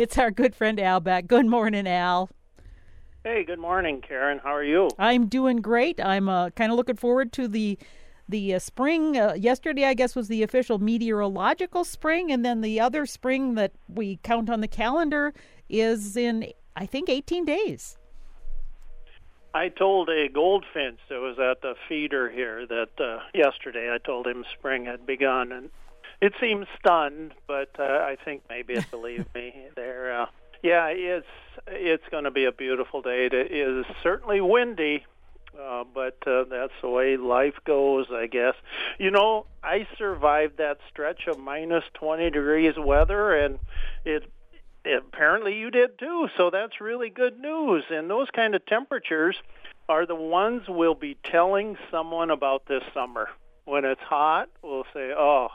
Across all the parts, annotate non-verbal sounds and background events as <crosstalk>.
It's our good friend Al back. Good morning, Al. Hey, good morning, Karen. How are you? I'm doing great. I'm uh, kind of looking forward to the the uh, spring. Uh, yesterday, I guess, was the official meteorological spring, and then the other spring that we count on the calendar is in, I think, 18 days. I told a goldfinch that was at the feeder here that uh, yesterday I told him spring had begun, and it seems stunned, but uh, I think maybe it believed me. <laughs> There, uh, yeah, it's it's going to be a beautiful day. It is certainly windy, uh, but uh, that's the way life goes, I guess. You know, I survived that stretch of minus 20 degrees weather, and it apparently you did too. So that's really good news. And those kind of temperatures are the ones we'll be telling someone about this summer. When it's hot, we'll say, "Oh,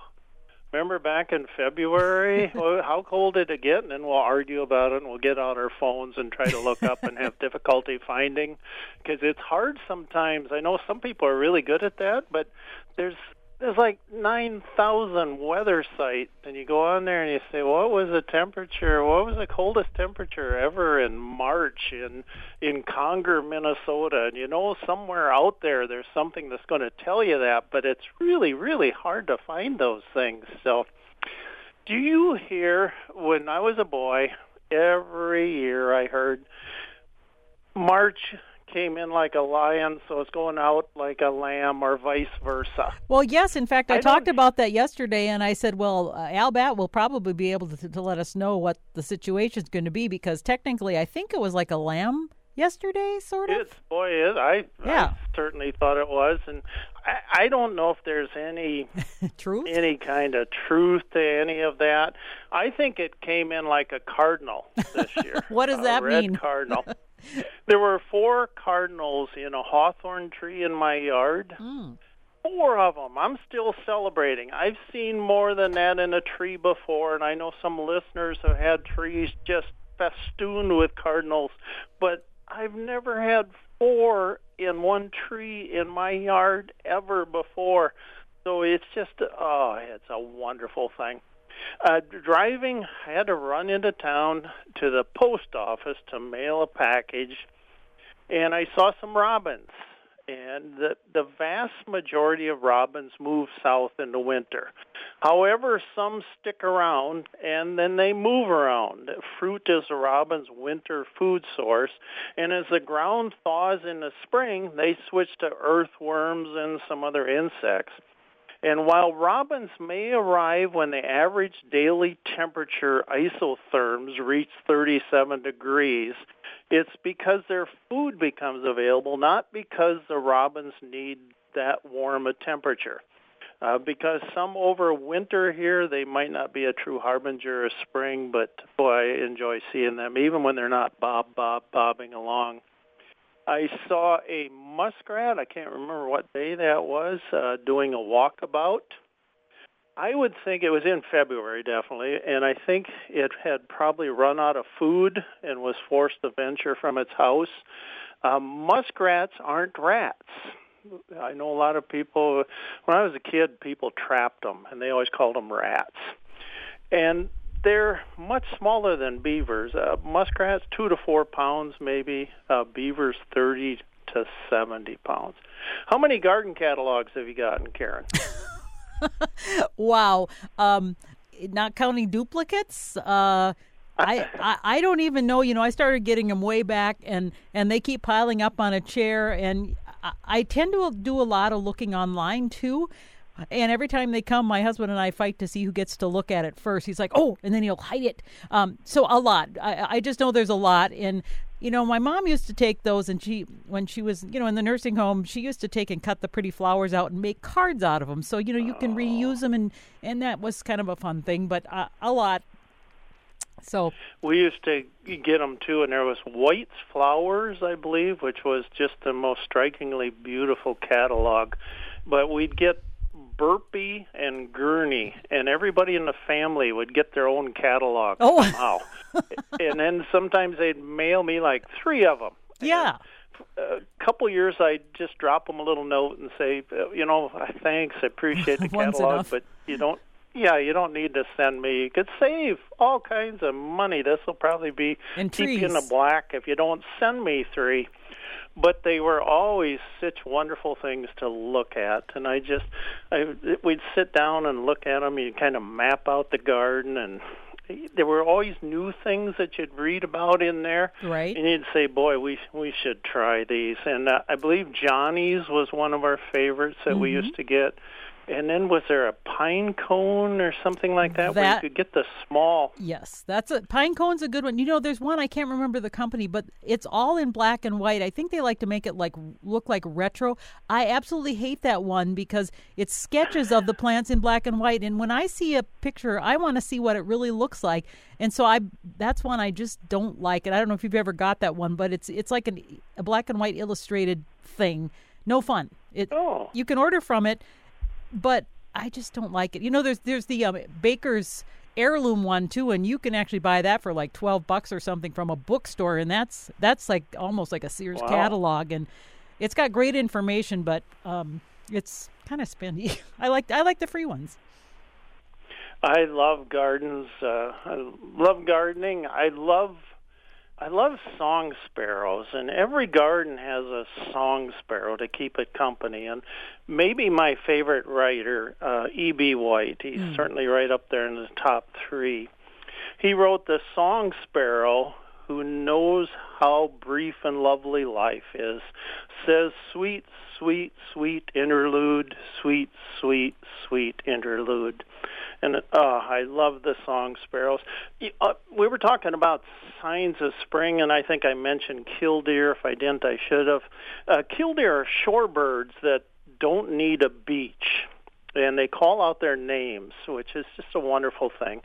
remember back in February? <laughs> well, how cold did it get? And then we'll argue about it and we'll get on our phones and try to look up and have difficulty finding because it's hard sometimes. I know some people are really good at that, but there's there's like 9,000 weather sites, and you go on there and you say, what was the temperature? What was the coldest temperature ever in March in in Conger, Minnesota? And you know, somewhere out there, there's something that's going to tell you that, but it's really, really hard to find those things. So, do you hear? When I was a boy, every year I heard March came in like a lion, so it's going out like a lamb, or vice versa. Well, yes. In fact, I, I talked about that yesterday, and I said, well, uh, Al Batt will probably be able to, to let us know what the situation is going to be because technically, I think it was like a lamb yesterday, sort of. It's boy, it. I, yeah. I certainly thought it was, and I, I don't know if there's any <laughs> truth, any kind of truth to any of that. I think it came in like a cardinal this <laughs> year. what does that mean? Cardinal. <laughs> there were four cardinals in a hawthorn tree in my yard. Mm. Four of them. I'm still celebrating. I've seen more than that in a tree before, and I know some listeners have had trees just festooned with cardinals, but I've never had four in one tree in my yard ever before. So it's just, oh, it's a wonderful thing. Uh, driving, I had to run into town to the post office to mail a package, and I saw some robins. And the, the vast majority of robins move south in the winter. However, some stick around and then they move around. Fruit is a robin's winter food source, and as the ground thaws in the spring, they switch to earthworms and some other insects. And while robins may arrive when the average daily temperature isotherms reach 37 degrees, it's because their food becomes available, not because the robins need that warm a temperature. Uh, because some overwinter here, they might not be a true harbinger of spring, but boy, I enjoy seeing them, even when they're not bob, bob, bobbing along. I saw a muskrat. I can't remember what day that was. Uh, doing a walkabout. I would think it was in February, definitely, and I think it had probably run out of food and was forced to venture from its house. Um, muskrats aren't rats. I know a lot of people. When I was a kid, people trapped them, and they always called them rats. And they're much smaller than beavers. Uh, muskrats two to four pounds, maybe. Uh, beavers thirty to seventy pounds. How many garden catalogs have you gotten, Karen? <laughs> wow, um, not counting duplicates. Uh, I, <laughs> I, I don't even know. You know, I started getting them way back, and and they keep piling up on a chair. And I, I tend to do a lot of looking online too. And every time they come, my husband and I fight to see who gets to look at it first. He's like, "Oh," and then he'll hide it. Um, so a lot. I, I just know there's a lot. And you know, my mom used to take those, and she, when she was, you know, in the nursing home, she used to take and cut the pretty flowers out and make cards out of them. So you know, you can reuse them, and and that was kind of a fun thing. But uh, a lot. So we used to get them too, and there was White's Flowers, I believe, which was just the most strikingly beautiful catalog. But we'd get Burpee and Gurney, and everybody in the family would get their own catalog oh. somehow. <laughs> and then sometimes they'd mail me like three of them. Yeah. And a couple years, I'd just drop them a little note and say, uh, you know, thanks, I appreciate the <laughs> catalog, but you don't yeah, you don't need to send me. You could save all kinds of money. This will probably be keep you in the black if you don't send me three. But they were always such wonderful things to look at, and I just, I we'd sit down and look at them. You kind of map out the garden, and there were always new things that you'd read about in there. Right. And you'd say, "Boy, we we should try these." And uh, I believe Johnny's was one of our favorites that we Mm-hmm. used to get. And then was there a pine cone or something like that, where you could get the small? Yes, that's a pine cone's a good one. You know, there's one I can't remember the company, but it's all in black and white. I think they like to make it like look like retro. I absolutely hate that one because it's sketches of the plants in black and white, and when I see a picture, I want to see what it really looks like. And so I that's one I just don't like it. I don't know if you've ever got that one, but it's it's like an, a black and white illustrated thing. No fun. It Oh. you can order from it, but I just don't like it. You know, there's there's the um, Baker's heirloom one too, and you can actually buy that for like twelve bucks or something from a bookstore, and that's that's like almost like a Sears Wow. catalog, and it's got great information, but um, it's kind of spendy. <laughs> I like I like the free ones. I love gardens. Uh, I love gardening. I love I love song sparrows, and every garden has a song sparrow to keep it company. And maybe my favorite writer, uh, E.B. White, he's certainly right up there in the top three. He wrote the song sparrow who knows how brief and lovely life is, says sweet, sweet, sweet interlude, sweet, sweet, sweet interlude. And uh, I love the song sparrows. Uh, we were talking about signs of spring, and I think I mentioned killdeer. If I didn't, I should have. Uh, killdeer are shorebirds that don't need a beach and they call out their names, which is just a wonderful thing.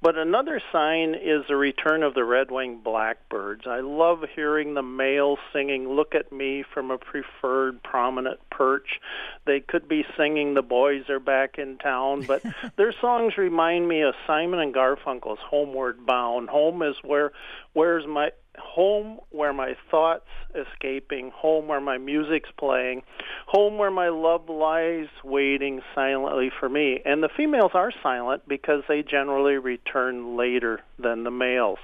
But another sign is the return of the red-winged blackbirds. I love hearing the males singing "Look at Me" from a preferred prominent perch. They could be singing "The Boys Are Back in Town," but <laughs> their songs remind me of Simon and Garfunkel's "Homeward Bound." Home is where, where's my home where my thoughts escaping, home where my music's playing, home where my love lies waiting silently for me. And the females are silent because they generally return later than the males.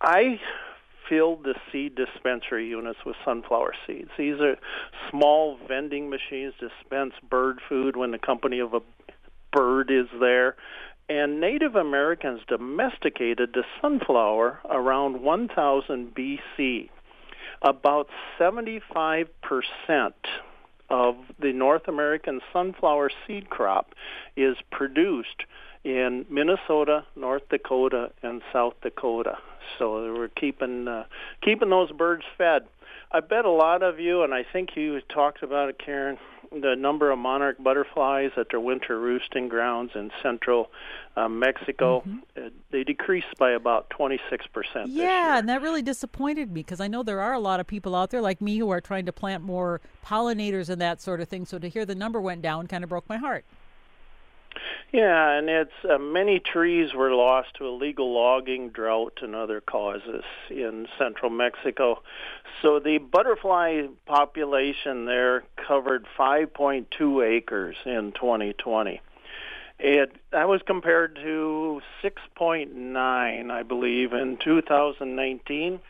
I filled the seed dispensary units with sunflower seeds. These are small vending machines dispense bird food when the company of a bird is there. And Native Americans domesticated the sunflower around 1000 BC. About 75% of the North American sunflower seed crop is produced in Minnesota, North Dakota, and South Dakota. So we're keeping uh, keeping those birds fed. I bet a lot of you, and I think you talked about it, Karen, the number of monarch butterflies at their winter roosting grounds in central uh, Mexico, uh, they decreased by about 26% this year. Yeah, and that really disappointed me because I know there are a lot of people out there like me who are trying to plant more pollinators and that sort of thing. So to hear the number went down kind of broke my heart. Yeah, and it's uh, many trees were lost to illegal logging, drought, and other causes in central Mexico. So the butterfly population there covered 5.2 acres in 2020. It that was compared to 6.9, I believe, in 2019,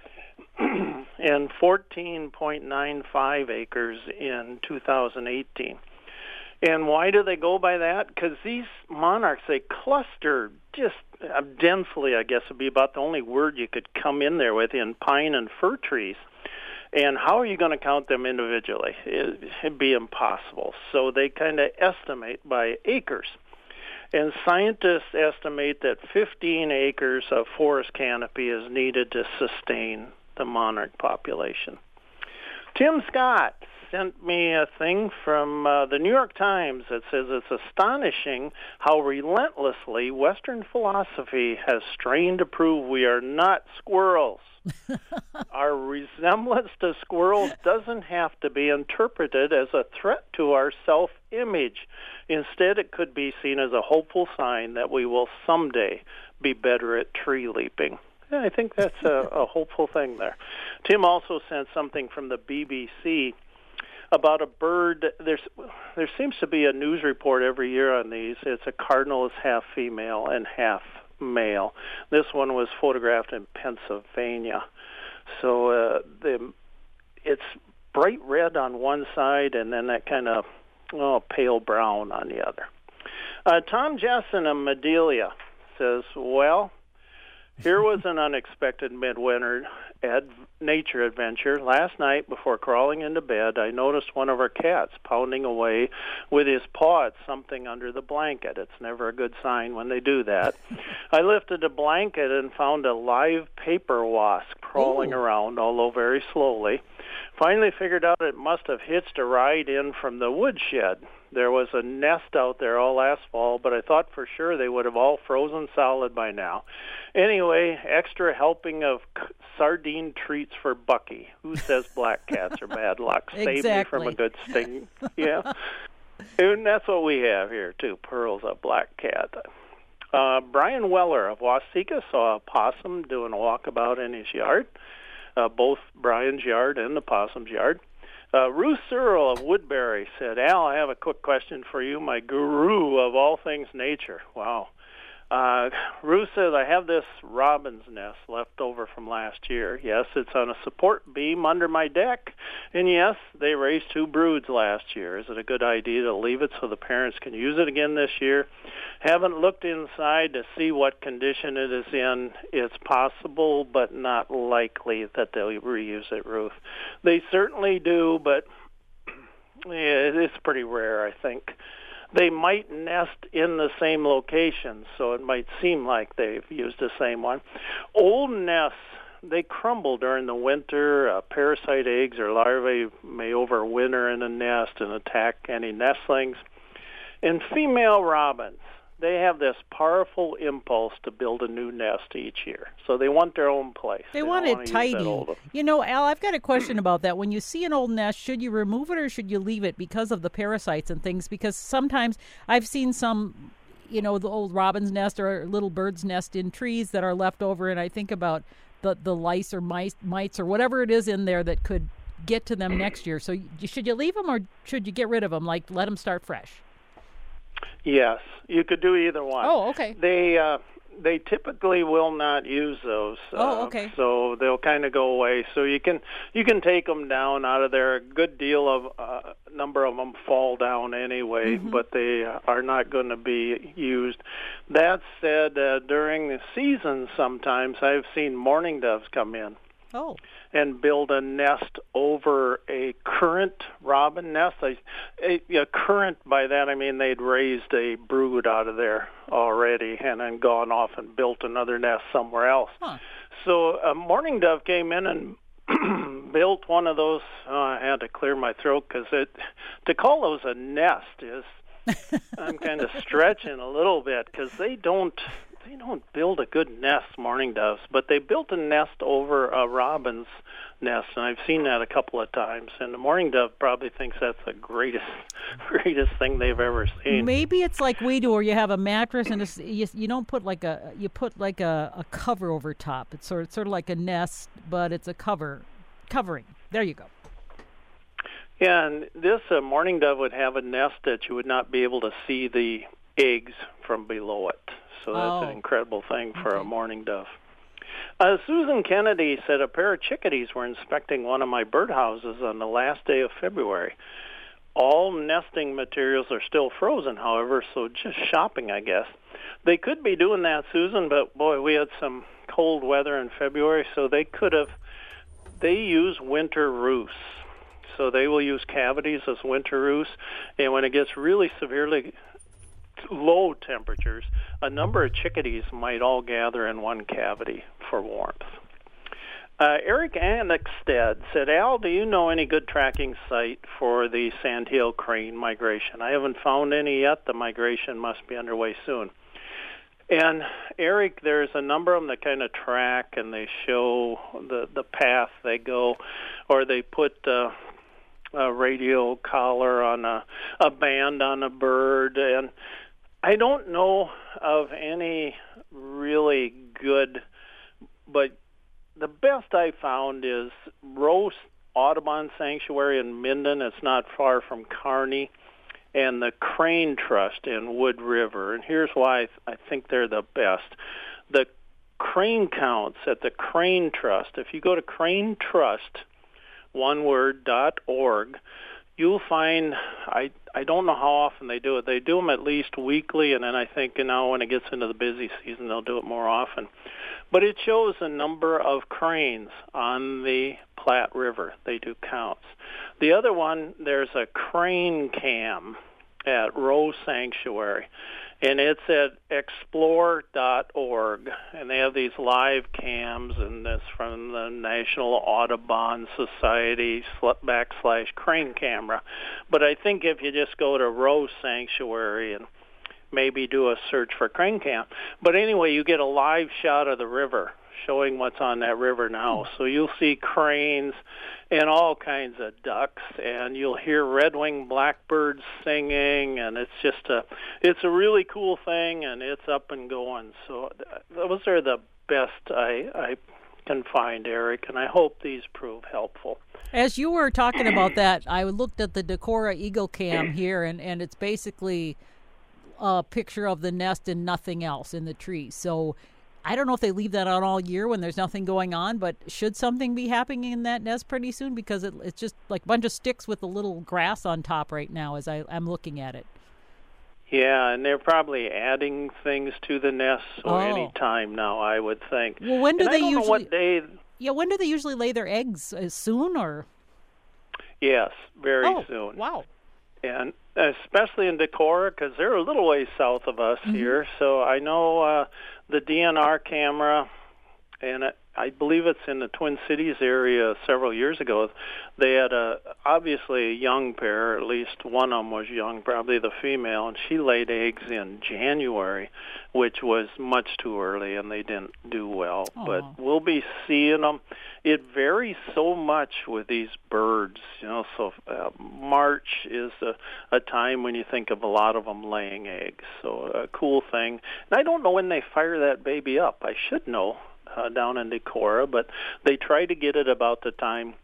<clears throat> and 14.95 acres in 2018. And why do they go by that? Because these monarchs, they cluster just uh, densely, I guess would be about the only word you could come in there with in pine and fir trees. And how are you going to count them individually? It, it'd be impossible. So they kind of estimate by acres. And scientists estimate that 15 acres of forest canopy is needed to sustain the monarch population. Tim Scott sent me a thing from uh, the New York Times that says it's astonishing how relentlessly Western philosophy has strained to prove we are not squirrels. <laughs> our resemblance to squirrels doesn't have to be interpreted as a threat to our self image. Instead, it could be seen as a hopeful sign that we will someday be better at tree leaping. Yeah, I think that's a, a hopeful thing there. Tim also sent something from the BBC about a bird. There's there seems to be a news report every year on these. It's a cardinal is half female and half male. This one was photographed in Pennsylvania. So uh, the it's bright red on one side and then that kind of oh, pale brown on the other. Uh, Tom Jessen of Madelia says, "Well, here was an unexpected midwinter ad- nature adventure. Last night, before crawling into bed, I noticed one of our cats pounding away with his paw at something under the blanket. It's never a good sign when they do that. <laughs> I lifted the blanket and found a live paper wasp crawling Ooh. around, although very slowly. Finally figured out it must have hitched a ride in from the woodshed. There was a nest out there all last fall, but I thought for sure they would have all frozen solid by now. Anyway, extra helping of c- sardine treats for Bucky. Who says black cats are bad luck? Save me from a good sting. Yeah. And that's what we have here too. Pearl's a black cat. Uh, Brian Weller of Waseca saw a possum doing a walkabout in his yard, uh, both Brian's yard and the possum's yard. Uh, Ruth Searle of Woodbury said, Al, I have a quick question for you, my guru of all things nature. Wow. Uh, Ruth says, I have this robin's nest left over from last year. Yes, it's on a support beam under my deck. And yes, they raised two broods last year. Is it a good idea to leave it so the parents can use it again this year? Haven't looked inside to see what condition it is in. It's possible, but not likely that they'll reuse it, Ruth. They certainly do, but <clears throat> it's pretty rare, I think they might nest in the same location, so it might seem like they've used the same one. Old nests, they crumble during the winter. Uh, parasite eggs or larvae may overwinter in a nest and attack any nestlings. And female robins, they have this powerful impulse to build a new nest each year. So they want their own place. They don't want it tidy. You know, Al, I've got a question about that. When you see an old nest, should you remove it or should you leave it because of the parasites and things? Because sometimes I've seen some, you know, the old robin's nest or little bird's nest in trees that are left over, and I think about the the lice or mice, mites or whatever it is in there that could get to them next year. So should you leave them or should you get rid of them? Like let them start fresh. Yes, you could do either one. Oh, okay. They uh, they typically will not use those. Oh, uh, okay. So they'll kind of go away. So you can you can take them down out of there. A good deal of uh, number of them fall down anyway, Mm-hmm. but they are not going to be used. That said, uh, during the season, sometimes I've seen mourning doves come in Oh, and build a nest over a current robin nest. I, a, a current by that I mean they'd raised a brood out of there already and then gone off and built another nest somewhere else. Huh. So a mourning dove came in and <clears throat> built one of those. Oh, I had to clear my throat because it to call those a nest is I'm kind of <laughs> stretching a little bit because they don't they don't build a good nest, mourning doves, but they built a nest over a robin's nest, and I've seen that a couple of times. And the mourning dove probably thinks that's the greatest <laughs> greatest thing they've ever seen. Maybe it's like we do, where you have a mattress and it's, you, you don't put like a you put like a, a cover over top. It's sort of, sort of like a nest, but it's a cover covering. There you go. Yeah, and this uh, mourning dove would have a nest that you would not be able to see the eggs from below it. So that's Oh. an incredible thing for a mourning dove. Uh, Susan Kennedy said a pair of chickadees were inspecting one of my birdhouses on the last day of February. All nesting materials are still frozen, however, so just shopping, I guess. They could be doing that, Susan, but boy, we had some cold weather in February, so they could have. They use winter roosts, so they will use cavities as winter roosts, and when it gets really severely low temperatures, a number of chickadees might all gather in one cavity for warmth. Uh, Eric Annexted said, Al, do you know any good tracking site for the sandhill crane migration? I haven't found any yet. The migration must be underway soon. And Eric, there's a number of them that kind of track and they show the the path they go, or they put uh, a radio collar on a a band on a bird, and I don't know of any really good, but the best I found is Rowe's Audubon Sanctuary in Minden. It's not far from Kearney. And the Crane Trust in Wood River. And here's why I think they're the best. The crane counts at the Crane Trust. If you go to Crane Trust, one word dot org, you'll find I I don't know how often they do it. They do them at least weekly, and then I think you know when it gets into the busy season, they'll do it more often. But it shows a number of cranes on the Platte River. They do counts. The other one, there's a crane cam at Rowe Sanctuary and it's at explore.org and they have these live cams and this from the national audubon society backslash crane camera. But i think if you just go to Rowe's sanctuary and maybe do a search for crane cam. But anyway you get a live shot of the river showing what's on that river now. So you'll see cranes and all kinds of ducks, and you'll hear red-winged blackbirds singing, and it's just a it's a really cool thing, and it's up and going. So those are the best I I can find, Eric, and I hope these prove helpful. As you were talking about that, I looked at the Decorah Eagle Cam <clears throat> here, and and it's basically a picture of the nest and nothing else in the tree. So I don't know if they leave that on all year when there's nothing going on, but should something be happening in that nest pretty soon? Because it, it's just like a bunch of sticks with a little grass on top right now as I, I'm looking at it. Yeah, and they're probably adding things to the nest so oh. any time now, I would think. Well, when do and they I don't usually? Know what day? Yeah, when do they usually lay their eggs? Uh, soon or? Yes, very oh, soon. Wow. And especially in Decorah, because they're a little ways south of us mm-hmm. here. So I know uh, the DNR camera, and I believe it's in the Twin Cities area several years ago. They had a obviously a young pair, at least one of them was young, probably the female, and she laid eggs in January, which was much too early, and they didn't do well. Aww. But we'll be seeing them. It varies so much with these birds, you know. So uh, March is a, a time when you think of a lot of them laying eggs. So a cool thing. And I don't know when they fire that baby up. I should know uh, down in Decorah, but they try to get it about the time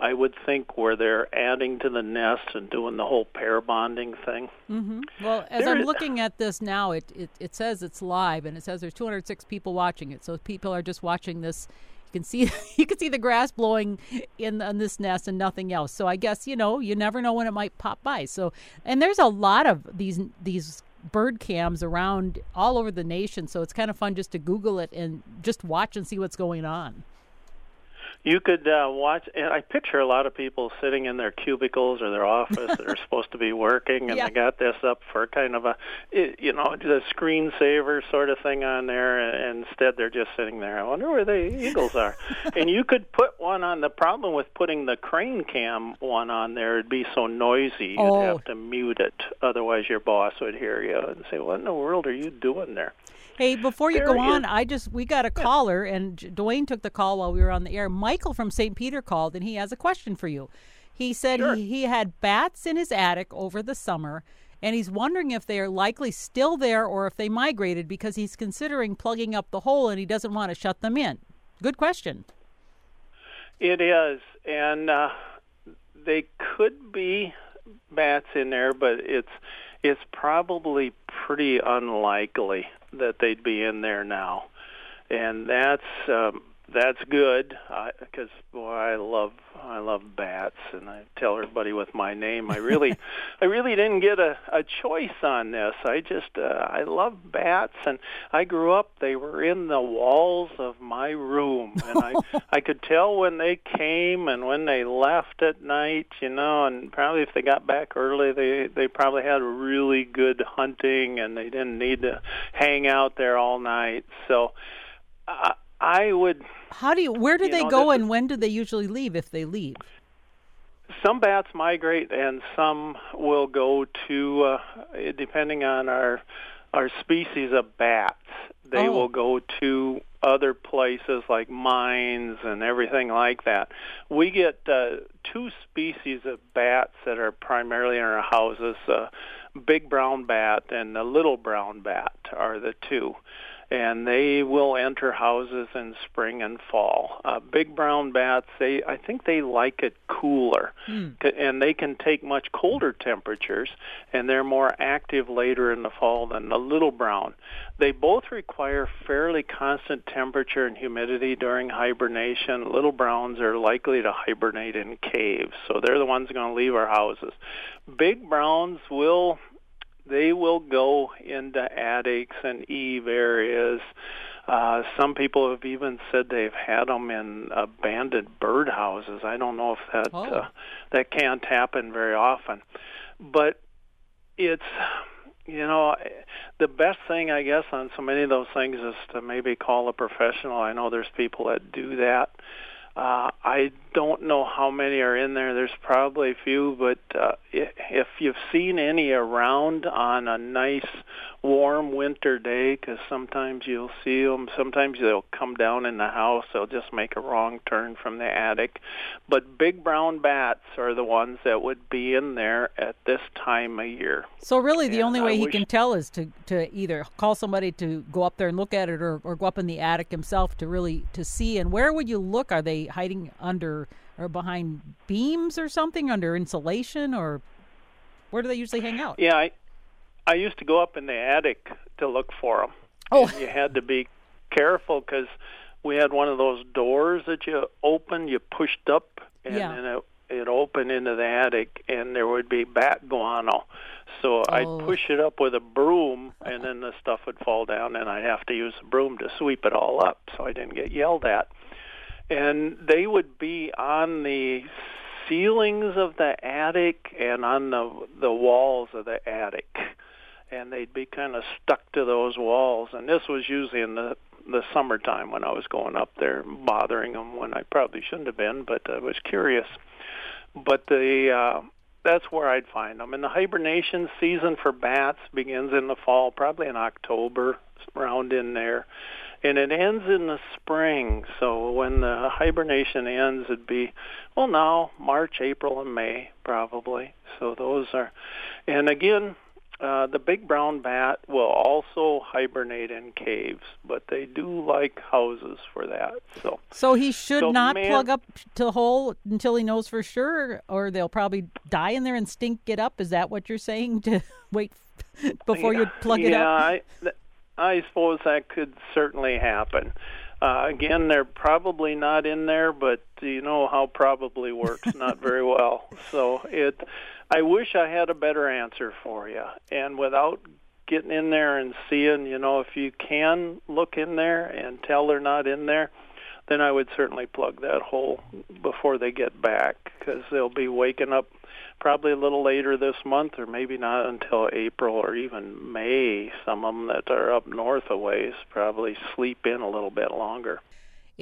I would think where they're adding to the nest and doing the whole pair bonding thing. Mm-hmm. Well, as There I'm is- looking at this now, it, it it says it's live, and it says there's 206 people watching it. So people are just watching this. You can see <laughs> you can see the grass blowing in on this nest and nothing else. So I guess you know you never know when it might pop by. So and there's a lot of these these bird cams around all over the nation. So it's kind of fun just to Google it and just watch and see what's going on. You could uh, watch, and I picture a lot of people sitting in their cubicles or their office that are <laughs> supposed to be working, and Yeah. they got this up for kind of a, you know, the screensaver sort of thing on there, and instead they're just sitting there. I wonder where the eagles are. <laughs> and you could put one on. The problem with putting the crane cam one on there, it'd be so noisy. You'd Oh. have to mute it, otherwise your boss would hear you and say, "What in the world are you doing there?" Hey, before you There go on, is- I just we got a caller, and Dwayne took the call while we were on the air. Michael from St. Peter called, and he has a question for you. He said Sure. he, he had bats in his attic over the summer, and he's wondering if they are likely still there or if they migrated because he's considering plugging up the hole and he doesn't want to shut them in. Good question. It is, and uh, they could be bats in there, but it's it's probably pretty unlikely that they'd be in there now, and that's um, that's good because boy, I love I love bats, and I tell everybody with my name. I really <laughs> I really didn't get a, a choice on this. I just uh, I love bats, and I grew up. They were in the walls of my room, and I <laughs> I could tell when they came and when they left at night. You know, and probably if they got back early, they they probably had really good hunting, and they didn't need to hang out there all night. So. I I would How do you? Where do You they know, go, and when do they usually leave if they leave? some bats migrate and some will go to uh, depending on our our species of bats they Oh. will go to other places like mines and everything like that we get uh, two species of bats that are primarily in our houses uh, big brown bat and the little brown bat are the two and they will enter houses in spring and fall. Uh, big brown bats, they I think they like it cooler, mm. and they can take much colder temperatures, and they're more active later in the fall than the little brown. They both require fairly constant temperature and humidity during hibernation. Little browns are likely to hibernate in caves, so they're the ones going to leave our houses. Big browns will they will go into attics and eave areas. Uh, some people have even said they've had them in abandoned birdhouses. I don't know if that oh. uh, that can't happen very often, but it's you know the best thing I guess on so many of those things is to maybe call a professional. I know there's people that do that. Uh, I don't know how many are in there. There's probably a few, but uh, if you've seen any around on a nice warm winter day, because sometimes you'll see them. Sometimes they'll come down in the house. They'll just make a wrong turn from the attic. But big brown bats are the ones that would be in there at this time of year. So really, the and only way I he wish... can tell is to to either call somebody to go up there and look at it, or, or go up in the attic himself to really to see. And where would you look? Are they hiding under or behind beams or something, under insulation, or where do they usually hang out? Yeah. I, I used to go up in the attic to look for them. Oh, and you had to be careful because we had one of those doors that you open, you pushed up, and yeah. then it, it opened into the attic, and there would be bat guano. So oh. I'd push it up with a broom, and then the stuff would fall down, and I'd have to use a broom to sweep it all up, so I didn't get yelled at. And they would be on the ceilings of the attic and on the the walls of the attic and they'd be kind of stuck to those walls. And this was usually in the the summertime when I was going up there, bothering them when I probably shouldn't have been, but I was curious. But the uh, that's where I'd find them. And the hibernation season for bats begins in the fall, probably in October, around in there, and it ends in the spring. So when the hibernation ends, it'd be well now March, April, and May probably. So those are, and again, uh, the big brown bat will also hibernate in caves, but they do like houses for that. So, so he should so not man, plug up to the hole until he knows for sure, or they'll probably die in there and stink it up. Is that what you're saying? To <laughs> wait before yeah, you plug yeah, it up? Yeah, I, I suppose that could certainly happen. Uh, again, they're probably not in there, but you know how probably works <laughs> not very well. So it I wish I had a better answer for you. And without getting in there and seeing, you know, if you can look in there and tell they're not in there, then I would certainly plug that hole before they get back because they'll be waking up probably a little later this month or maybe not until April or even May. Some of them that are up north a ways probably sleep in a little bit longer.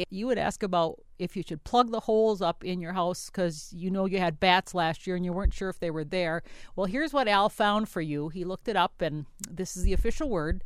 You would ask about if you should plug the holes up in your house because you know you had bats last year and you weren't sure if they were there. Well, here's what Al found for you. He looked it up, and this is the official word.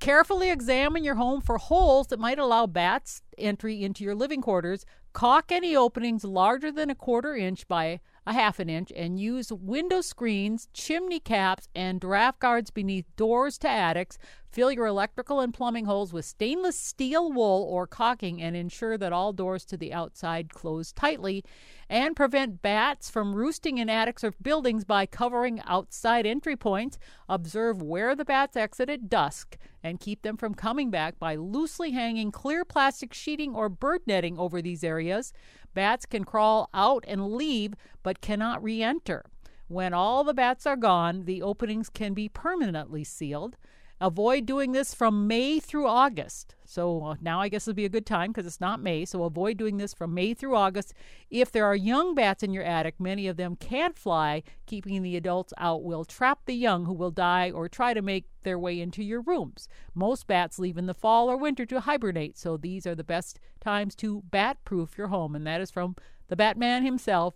Carefully examine your home for holes that might allow bats entry into your living quarters. Caulk any openings larger than a quarter inch by a half an inch and use window screens, chimney caps, and draft guards beneath doors to attics. Fill your electrical and plumbing holes with stainless steel wool or caulking and ensure that all doors to the outside close tightly. And prevent bats from roosting in attics or buildings by covering outside entry points. Observe where the bats exit at dusk and keep them from coming back by loosely hanging clear plastic sheeting or bird netting over these areas. Bats can crawl out and leave, but cannot re enter. When all the bats are gone, the openings can be permanently sealed. Avoid doing this from May through August. So uh, now I guess would be a good time because it's not May. So avoid doing this from May through August. If there are young bats in your attic, many of them can't fly. Keeping the adults out will trap the young who will die or try to make their way into your rooms. Most bats leave in the fall or winter to hibernate, so these are the best times to bat proof your home. And that is from the Batman himself,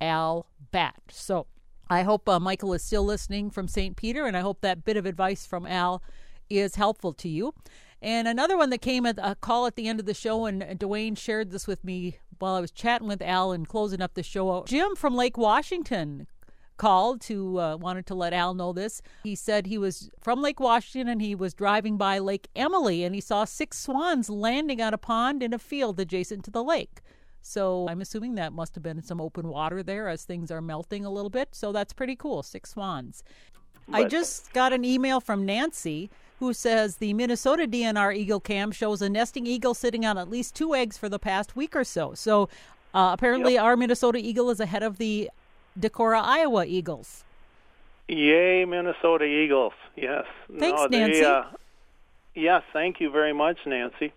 Al Batt. So I hope uh, Michael is still listening from St. Peter, and I hope that bit of advice from Al is helpful to you. And another one that came at a call at the end of the show, and Dwayne shared this with me while I was chatting with Al and closing up the show. Jim from Lake Washington called to uh, wanted to let Al know this. He said he was from Lake Washington and he was driving by Lake Emily and he saw six swans landing on a pond in a field adjacent to the lake. So I'm assuming that must have been some open water there as things are melting a little bit. So that's pretty cool. Six swans. But, I just got an email from Nancy who says the Minnesota DNR Eagle Cam shows a nesting eagle sitting on at least two eggs for the past week or so. So uh, apparently, yep. our Minnesota Eagle is ahead of the Decorah, Iowa Eagles. Yay, Minnesota Eagles! Yes. Thanks, no, they, Nancy. Uh, yes, thank you very much, Nancy.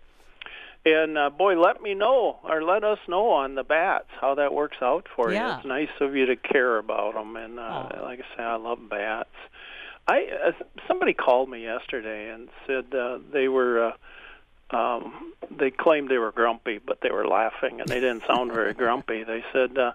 And uh, boy, let me know or let us know on the bats how that works out for yeah. you. It's nice of you to care about them, and uh, oh. like I say, I love bats. I uh, somebody called me yesterday and said uh, they were. Uh, um, they claimed they were grumpy, but they were laughing, and they didn't sound very <laughs> grumpy. They said, uh,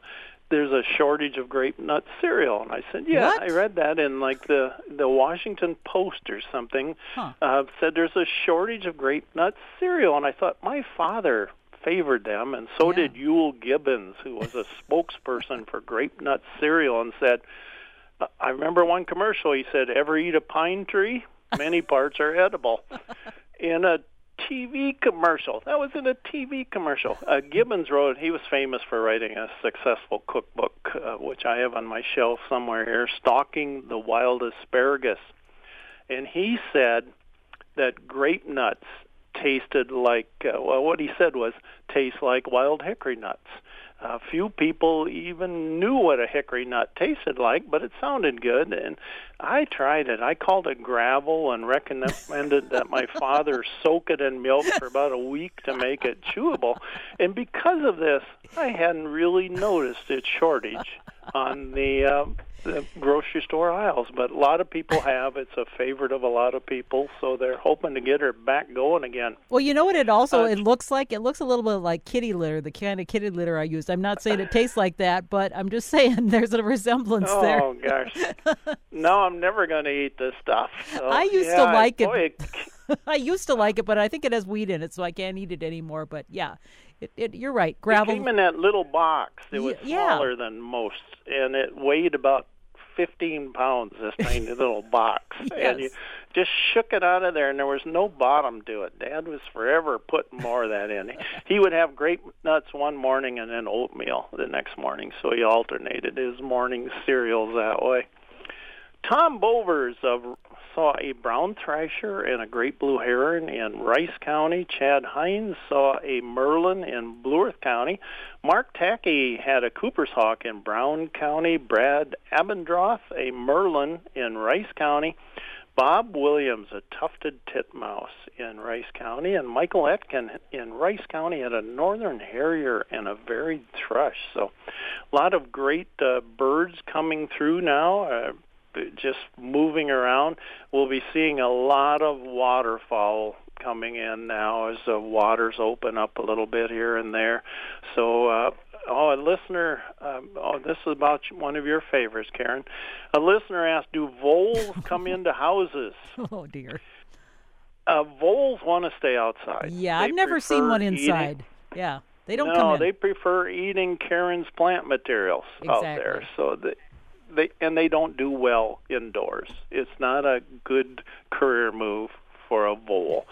there's a shortage of grape nut cereal and i said yeah what? i read that in like the the washington post or something huh. uh said there's a shortage of grape nut cereal and i thought my father favored them and so yeah. did Euell Gibbons who was a spokesperson for grape nut cereal and said i remember one commercial he said ever eat a pine tree many parts are edible <laughs> in a TV commercial. That was in a TV commercial. Uh, Gibbons wrote. He was famous for writing a successful cookbook, uh, which I have on my shelf somewhere here, "Stalking the Wild Asparagus," and he said that grape nuts tasted like. Uh, well, what he said was taste like wild hickory nuts. A uh, few people even knew what a hickory nut tasted like, but it sounded good, and I tried it. I called it gravel and recommended that my <laughs> father soak it in milk for about a week to make it chewable. And because of this, I hadn't really noticed its shortage on the uh, the grocery store aisles, but a lot of people have. It's a favorite of a lot of people, so they're hoping to get her back going again. Well, you know what it also uh, it looks like? It looks a little bit like kitty litter, the kind of kitty litter I use. I'm not saying it tastes like that, but I'm just <laughs> saying there's a resemblance oh, there. Oh gosh, <laughs> no, I'm never going to eat this stuff. So, I used yeah, to like boy, it. <laughs> I used to like it, but I think it has weed in it, so I can't eat it anymore. But yeah, it, it, you're right. Gravel it came in that little box. It was yeah. smaller than most, and it weighed about 15 pounds, this tiny <laughs> little box. yes. And you just shook it out of there, and there was no bottom to it. Dad was forever putting more of that in. He <laughs> would have grape nuts one morning and then oatmeal the next morning, so he alternated his morning cereals that way. Tom Bovers of saw a brown thrasher and a great blue heron in Rice County. Chad Hines saw a merlin in Blue Earth County. Mark Tackey had a Cooper's hawk in Brown County. Brad Abendroth, a merlin in Rice County. Bob Williams, a tufted titmouse in Rice County, and Michael Etkin in Rice County had a northern harrier and a varied thrush. So, a lot of great uh, birds coming through now. Uh, just moving around. We'll be seeing a lot of waterfowl coming in now as the waters open up a little bit here and there. So, uh, oh, a listener, um, oh, this is about one of your favorites, Karen. A listener asked, "Do voles <laughs> come into houses?" <laughs> Oh dear. Uh, voles want to stay outside. Yeah, they I've never seen one inside. Eating. Yeah, they don't no, come in. they prefer eating Karen's plant materials exactly. out there. So they, they and they don't do well indoors. It's not a good career move for a vole.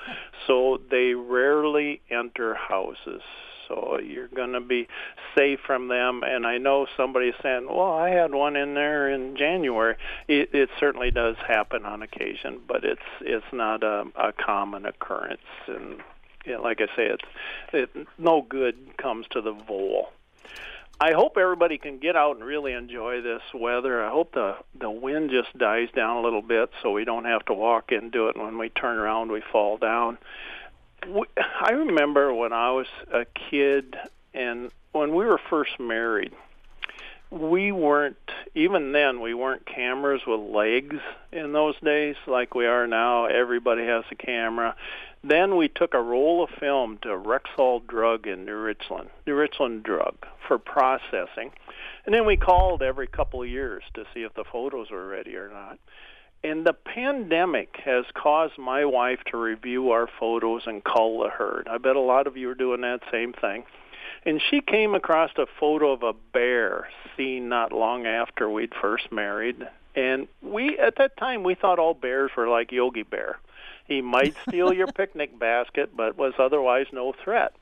So they rarely enter houses. So you're going to be safe from them. And I know somebody's saying, "Well, I had one in there in January." It, it certainly does happen on occasion, but it's it's not a, a common occurrence. And you know, like I say, it's it, no good comes to the vole. I hope everybody can get out and really enjoy this weather. I hope the the wind just dies down a little bit so we don't have to walk into it. And when we turn around, we fall down. We, I remember when I was a kid and when we were first married, we weren't even then we weren't cameras with legs in those days like we are now. Everybody has a camera. Then we took a roll of film to Rexall Drug in New Richland, New Richland Drug for processing. And then we called every couple of years to see if the photos were ready or not. And the pandemic has caused my wife to review our photos and cull the herd. I bet a lot of you are doing that same thing. and she came across a photo of a bear seen not long after we'd first married. And we, at that time, we thought all bears were like Yogi Bear. He might steal your picnic basket, but was otherwise no threat.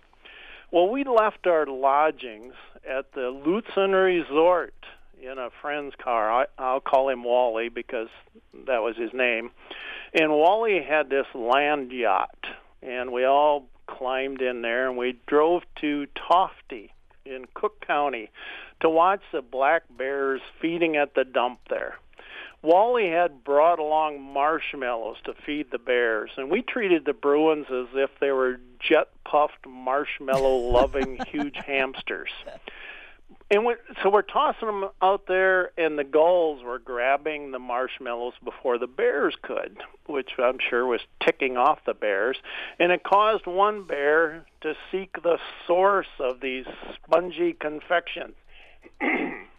Well, we left our lodgings at the Lutsen Resort in a friend's car. I, I'll call him Wally because that was his name. And Wally had this land yacht, and we all climbed in there and we drove to Tofte in Cook County to watch the black bears feeding at the dump there. Wally had brought along marshmallows to feed the bears, and we treated the Bruins as if they were jet puffed, marshmallow loving <laughs> huge hamsters. And we're, so we're tossing them out there, and the gulls were grabbing the marshmallows before the bears could, which I'm sure was ticking off the bears. And it caused one bear to seek the source of these spongy confections. <clears throat>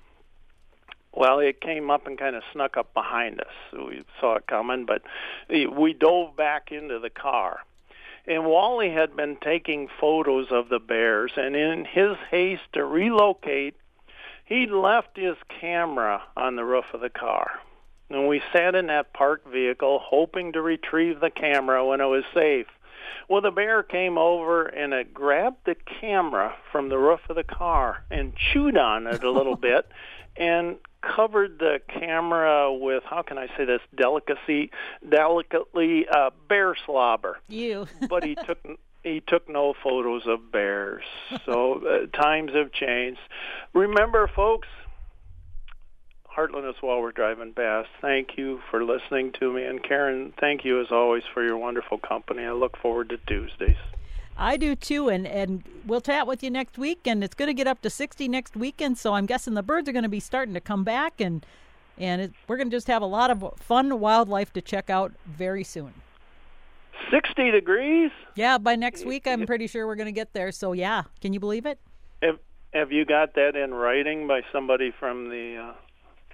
well, it came up and kind of snuck up behind us. We saw it coming, but we dove back into the car. And Wally had been taking photos of the bears, and in his haste to relocate, he left his camera on the roof of the car. And we sat in that parked vehicle hoping to retrieve the camera when it was safe. Well, the bear came over and it grabbed the camera from the roof of the car and chewed on it a little <laughs> bit and covered the camera with how can I say this delicacy delicately uh, bear slobber. You. <laughs> but he took he took no photos of bears. So uh, times have changed. Remember, folks. Heartland is while we're driving past. Thank you for listening to me, and Karen, thank you as always for your wonderful company. I look forward to Tuesdays. I do too, and and we'll chat with you next week. And it's going to get up to sixty next weekend, so I'm guessing the birds are going to be starting to come back, and and it, we're going to just have a lot of fun wildlife to check out very soon. Sixty degrees? Yeah, by next week, I'm pretty sure we're going to get there. So yeah, can you believe it? Have Have you got that in writing by somebody from the? Uh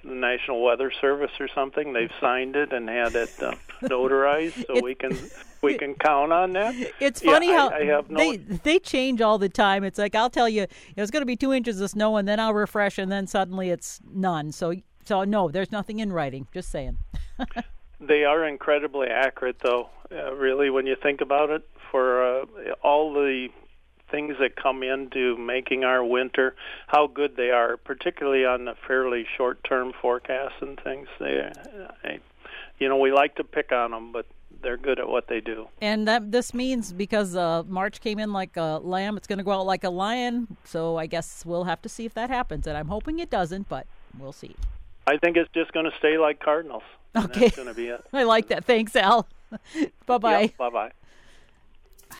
the National Weather Service or something. They've signed it and had it uh, notarized, so we can <laughs> we can count on that. It's funny yeah, how I, I have no... they they change all the time. It's like I'll tell you it's going to be two inches of snow, and then I'll refresh, and then suddenly it's none. So so no, there's nothing in writing. Just saying. <laughs> they are incredibly accurate, though. Uh, really, when you think about it, for uh, all the things that come into making our winter, how good they are, particularly on the fairly short-term forecasts and things. They, I, you know, we like to pick on them, but they're good at what they do. And that this means because uh, March came in like a lamb, it's going to go out like a lion. So I guess we'll have to see if that happens, and I'm hoping it doesn't, but we'll see. I think it's just going to stay like Cardinals. Okay, going to be it. <laughs> I like that. Thanks, Al. <laughs> bye bye. Yep, bye bye.